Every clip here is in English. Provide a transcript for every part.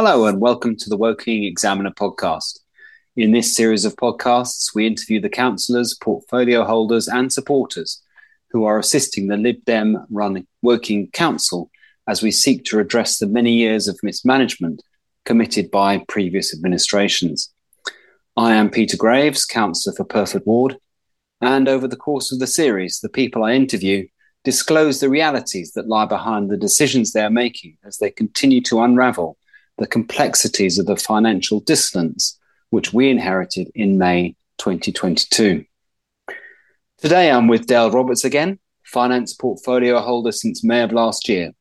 Hello, and welcome to the Woking Examiner podcast. In this series of podcasts, we interview the councillors, portfolio holders, and supporters who are assisting the Lib Dem run Woking Council as we seek to address the many years of mismanagement committed by previous administrations. I am Peter Graves, councillor for Pyrford Ward, and over the course of the series, the people I interview disclose the realities that lie behind the decisions they are making as they continue to unravel the complexities of the financial dissonance which we inherited in May 2022. Today I'm with Dale Roberts again, finance portfolio holder since May of last year.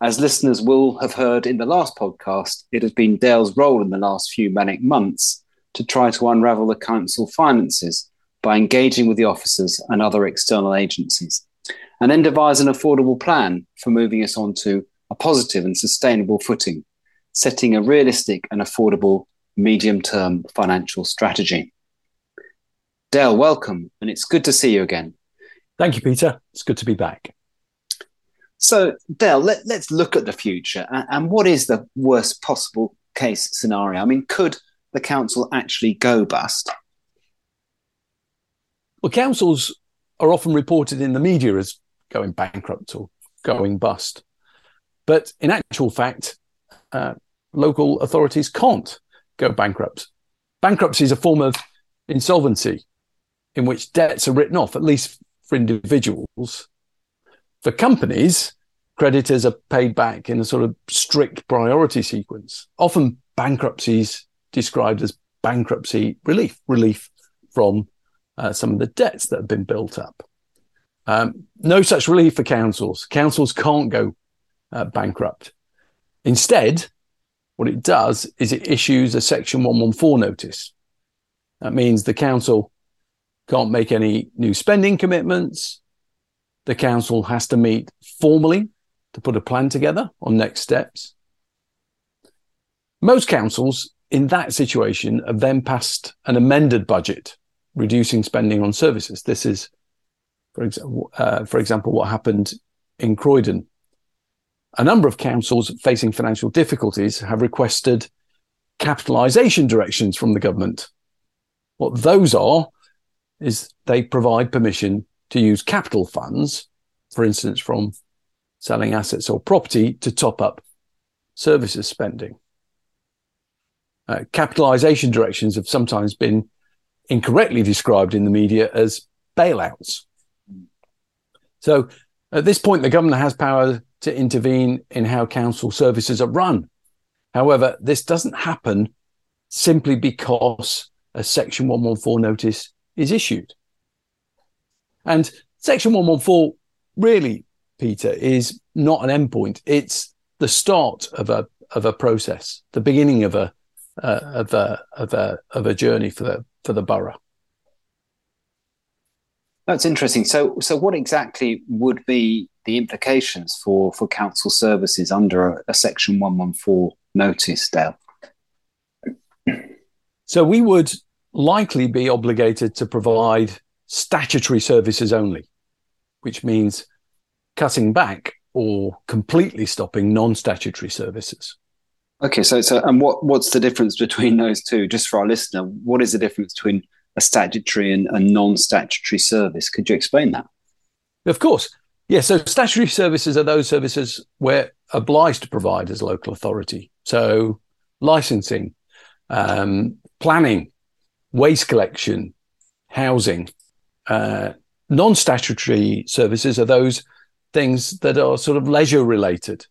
As listeners will have heard in the last podcast, it has been Dale's role in the last few manic months to try to unravel the council finances by engaging with the officers and other external agencies, and then devise an affordable plan for moving us onto a positive and sustainable footing setting a realistic and affordable medium term financial strategy. Dale, welcome, and it's good to see you again. Thank you, Peter. It's good to be back. So, Dale, let, us look at the future and, and what is the worst possible case scenario? I mean, could the council actually go bust? Well, councils are often reported in the media as going bankrupt or going bust. But in actual fact, uh, local authorities can't go bankrupt. Bankruptcy is a form of insolvency in which debts are written off, at least for individuals. For companies, creditors are paid back in a sort of strict priority sequence. Often bankruptcy is described as bankruptcy relief, relief from uh, some of the debts that have been built up. Um, no such relief for councils. Councils can't go uh, bankrupt. Instead, what it does is it issues a Section 114 notice. That means the council can't make any new spending commitments. The council has to meet formally to put a plan together on next steps. Most councils in that situation have then passed an amended budget, reducing spending on services. This is, for, example, uh, for example, what happened in Croydon a number of councils facing financial difficulties have requested capitalisation directions from the government. What those are is they provide permission to use capital funds, for instance, from selling assets or property to top up services spending. Uh, capitalisation directions have sometimes been incorrectly described in the media as bailouts. So at this point, the government has power to intervene in how council services are run. However, this doesn't happen simply because a Section 114 notice is issued. And Section 114 really, Peter, is not an endpoint. It's the start of a of a process, the beginning of a uh, of a of a of a journey for the for the borough. That's interesting. So, so what exactly would be the implications for, for council services under a, a Section 114 notice, Dale? So, we would likely be obligated to provide statutory services only, which means cutting back or completely stopping non-statutory services. Okay, so so and what what's the difference between those two? Just for our listener, what is the difference between a statutory and a non-statutory service? Could you explain that? Of course. Yeah, so statutory services are those services we're obliged to provide as local authority. So licensing, um, planning, waste collection, housing. Uh, non-statutory services are those things that are sort of leisure related,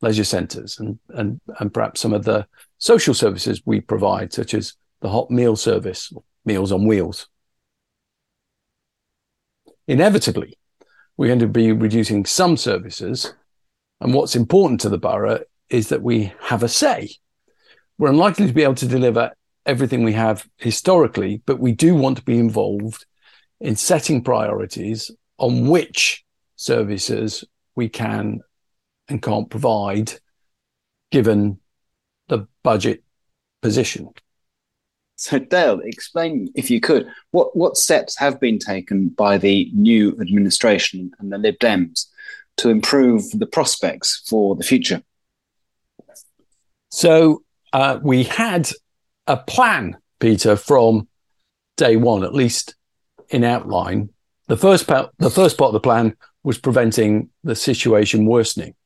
leisure centres, and and and perhaps some of the social services we provide, such as the hot meal service, Meals on Wheels. Inevitably, we're going to be reducing some services. And what's important to the borough is that we have a say. We're unlikely to be able to deliver everything we have historically, but we do want to be involved in setting priorities on which services we can and can't provide given the budget position. So, Dale, explain, if you could, what, what steps have been taken by the new administration and the Lib Dems to improve the prospects for the future? So uh, we had a plan, Peter, from day one, at least in outline. The first part, the first part of the plan was preventing the situation worsening.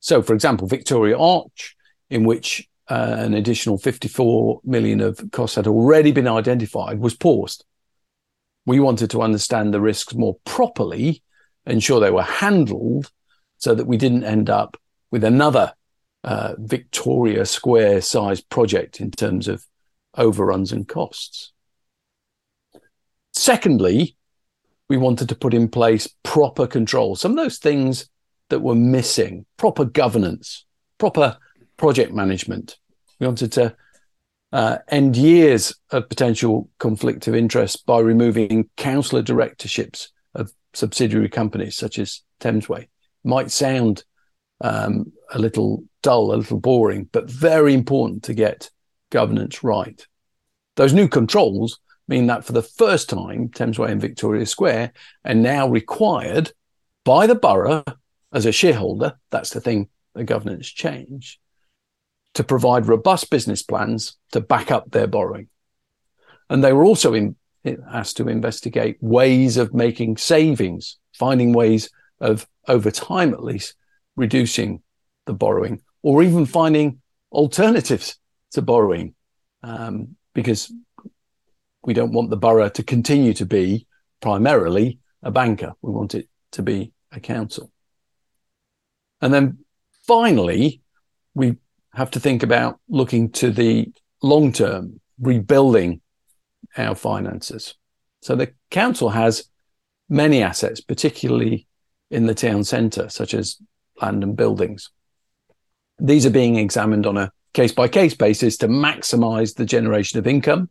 So, for example, Victoria Arch, in which uh, an additional 54 million of costs had already been identified, was paused. We wanted to understand the risks more properly, ensure they were handled so that we didn't end up with another uh, Victoria Square sized project in terms of overruns and costs. Secondly, we wanted to put in place proper control, some of those things that were missing, proper governance, proper project management. We wanted to uh, end years of potential conflict of interest by removing councillor directorships of subsidiary companies such as Thamesway. Might sound um, a little dull, a little boring, but very important to get governance right. Those new controls mean that for the first time, Thamesway and Victoria Square are now required by the borough as a shareholder. That's the thing the governance changed to provide robust business plans to back up their borrowing. And they were also in, asked to investigate ways of making savings, finding ways of, over time at least, reducing the borrowing or even finding alternatives to borrowing um, because we don't want the borough to continue to be primarily a banker. We want it to be a council. And then finally, we have to think about looking to the long term, rebuilding our finances. So the council has many assets, particularly in the town centre, such as land and buildings. These are being examined on a case by case basis to maximize the generation of income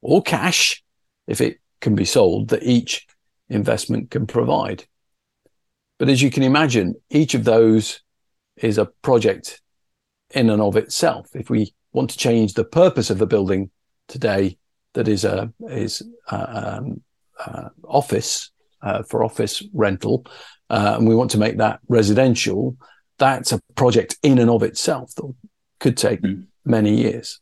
or cash, if it can be sold, that each investment can provide. But as you can imagine, each of those is a project in and of itself. If we want to change the purpose of the building today, that is a is a, um, uh, office uh, for office rental, uh, and we want to make that residential, that's a project in and of itself that could take mm. many years.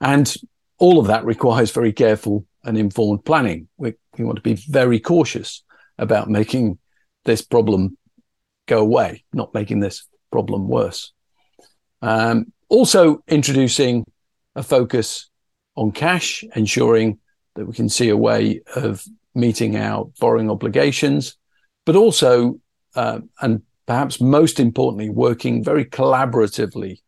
And all of that requires very careful and informed planning. We, we want to be very cautious about making this problem go away, not making this problem worse. Um, also, introducing a focus on cash, ensuring that we can see a way of meeting our borrowing obligations, but also, uh, and perhaps most importantly, working very collaboratively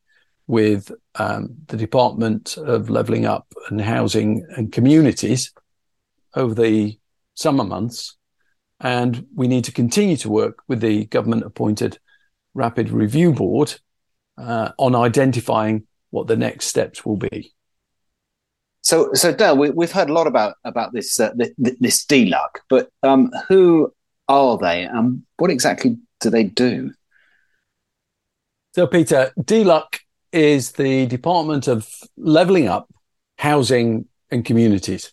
with um, the Department of Levelling Up and Housing and Communities over the summer months. And we need to continue to work with the government appointed Rapid Review Board uh, on identifying what the next steps will be. So, so Dale, we, have heard a lot about about this uh, this DLUC, but um, who are they, and what exactly do they do? So, Peter, DLUC is the Department of Levelling Up, Housing and Communities,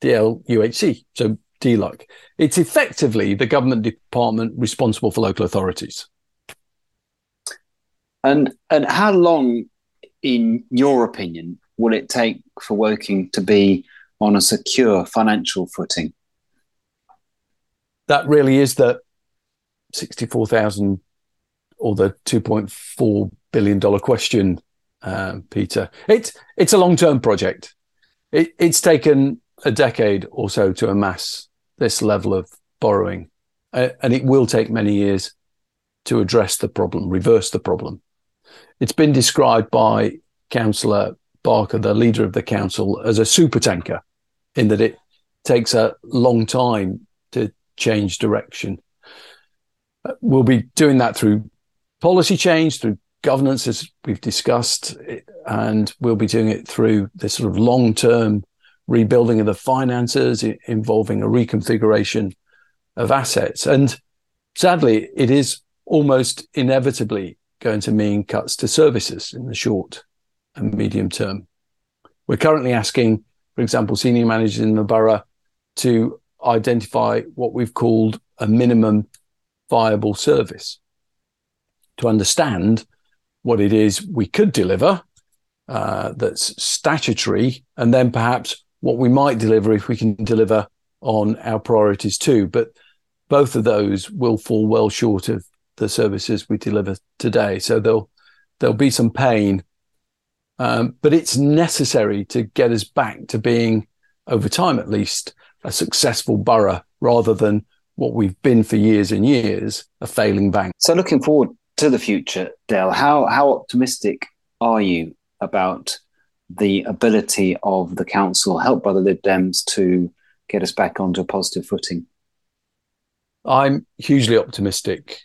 DLUHC. So, DLUC. It's effectively the government department responsible for local authorities. And and how long, in your opinion, will it take for Woking to be on a secure financial footing? That really is the sixty-four thousand or the two point four billion dollar question, uh, Peter. It's it's a long-term project. It, it's taken a decade or so to amass this level of borrowing, uh, and it will take many years to address the problem, reverse the problem. It's been described by Councillor Barker, the leader of the council, as a super tanker, in that it takes a long time to change direction. Uh, we'll be doing that through policy change, through governance, as we've discussed, and we'll be doing it through this sort of long term rebuilding of the finances involving a reconfiguration of assets. And sadly, it is almost inevitably going to mean cuts to services in the short and medium term. We're currently asking, for example, senior managers in the borough to identify what we've called a minimum viable service to understand what it is we could deliver uh, that's statutory, and then perhaps what we might deliver if we can deliver on our priorities too. But both of those will fall well short of the services we deliver today. So there'll there'll be some pain, um, but it's necessary to get us back to being, over time at least, a successful borough rather than what we've been for years and years, a failing bank. So looking forward to the future, Dale, how how optimistic are you about the ability of the council, helped by the Lib Dems, to get us back onto a positive footing? I'm hugely optimistic,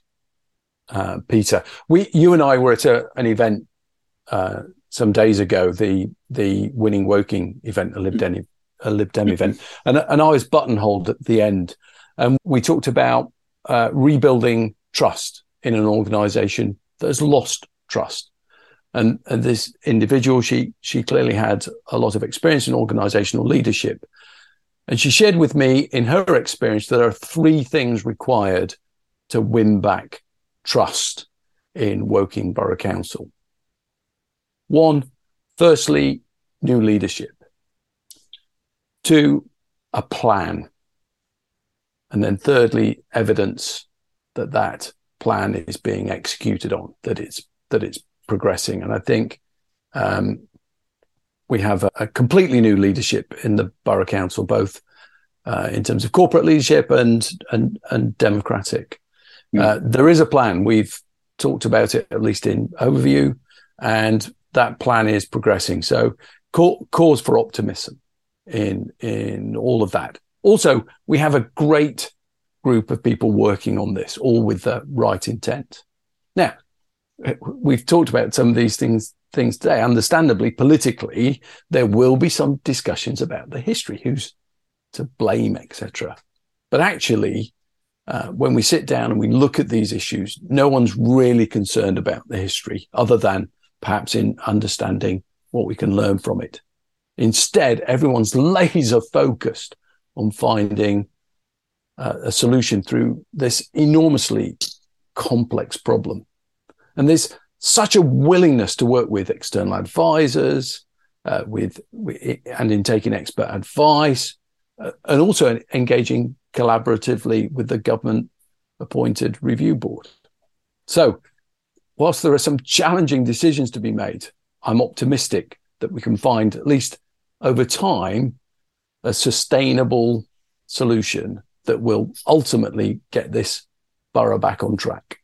uh, Peter. We, you and I were at a, an event uh, some days ago, the the winning Woking event, a Lib Dem, a Lib Dem event, and and I was buttonholed at the end, and we talked about uh, rebuilding trust in an organisation that has lost trust. And, and this individual, she she clearly had a lot of experience in organisational leadership, and she shared with me, in her experience, that there are three things required to win back trust in Woking Borough Council. One, firstly, new leadership. Two, a plan. And then thirdly, evidence that that plan is being executed on, that it's, that it's progressing. And I think um, we have a, a, completely new leadership in the borough council, both uh, in terms of corporate leadership and and and democratic. Mm. Uh, there is a plan. We've talked about it at least in overview, and that plan is progressing. So ca- cause for optimism in in all of that. Also, we have a great group of people working on this, all with the right intent. Now, we've talked about some of these things things today. Understandably, politically, there will be some discussions about the history, who's to blame, etc. But actually, uh, when we sit down and we look at these issues, no one's really concerned about the history, other than perhaps in understanding what we can learn from it. Instead, everyone's laser focused on finding uh, a solution through this enormously complex problem. And there's such a willingness to work with external advisors, uh, with, with, and in taking expert advice, uh, and also engaging collaboratively with the government appointed review board. So, whilst there are some challenging decisions to be made, I'm optimistic that we can find, at least over time, a sustainable solution that will ultimately get this borough back on track.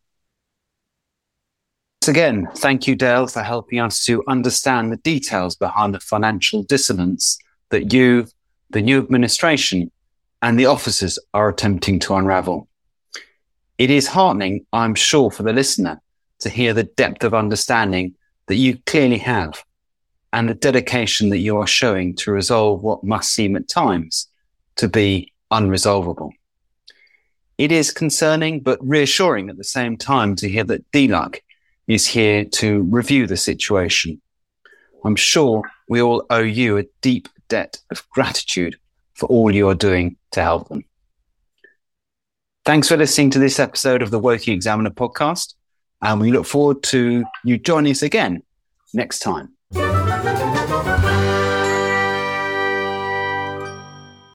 Once Again, thank you, Dale, for helping us to understand the details behind the financial dissonance that you, the new administration, and the officers are attempting to unravel. It is heartening, I'm sure, for the listener to hear the depth of understanding that you clearly have and the dedication that you are showing to resolve what must seem at times to be unresolvable. It is concerning but reassuring at the same time to hear that DLUC is here to review the situation. I'm sure we all owe you a deep debt of gratitude for all you are doing to help them. Thanks for listening to this episode of the Woking Examiner podcast, and we look forward to you joining us again next time.